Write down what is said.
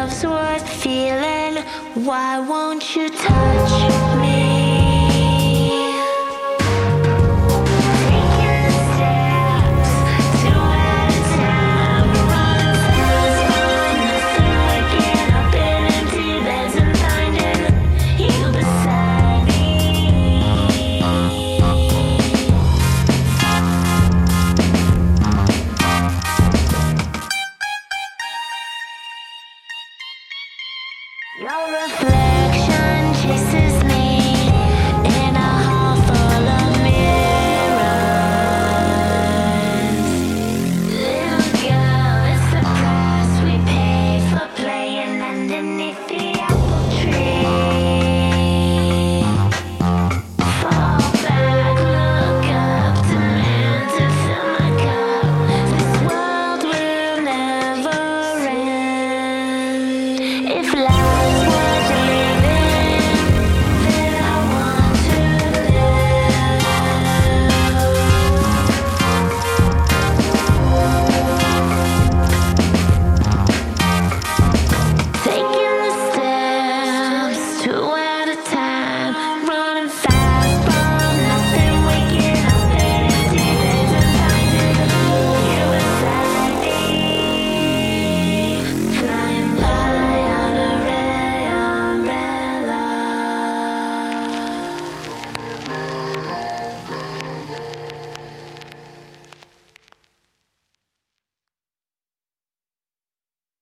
love's worth feeling. Why won't you touch me? No reflection, chasing.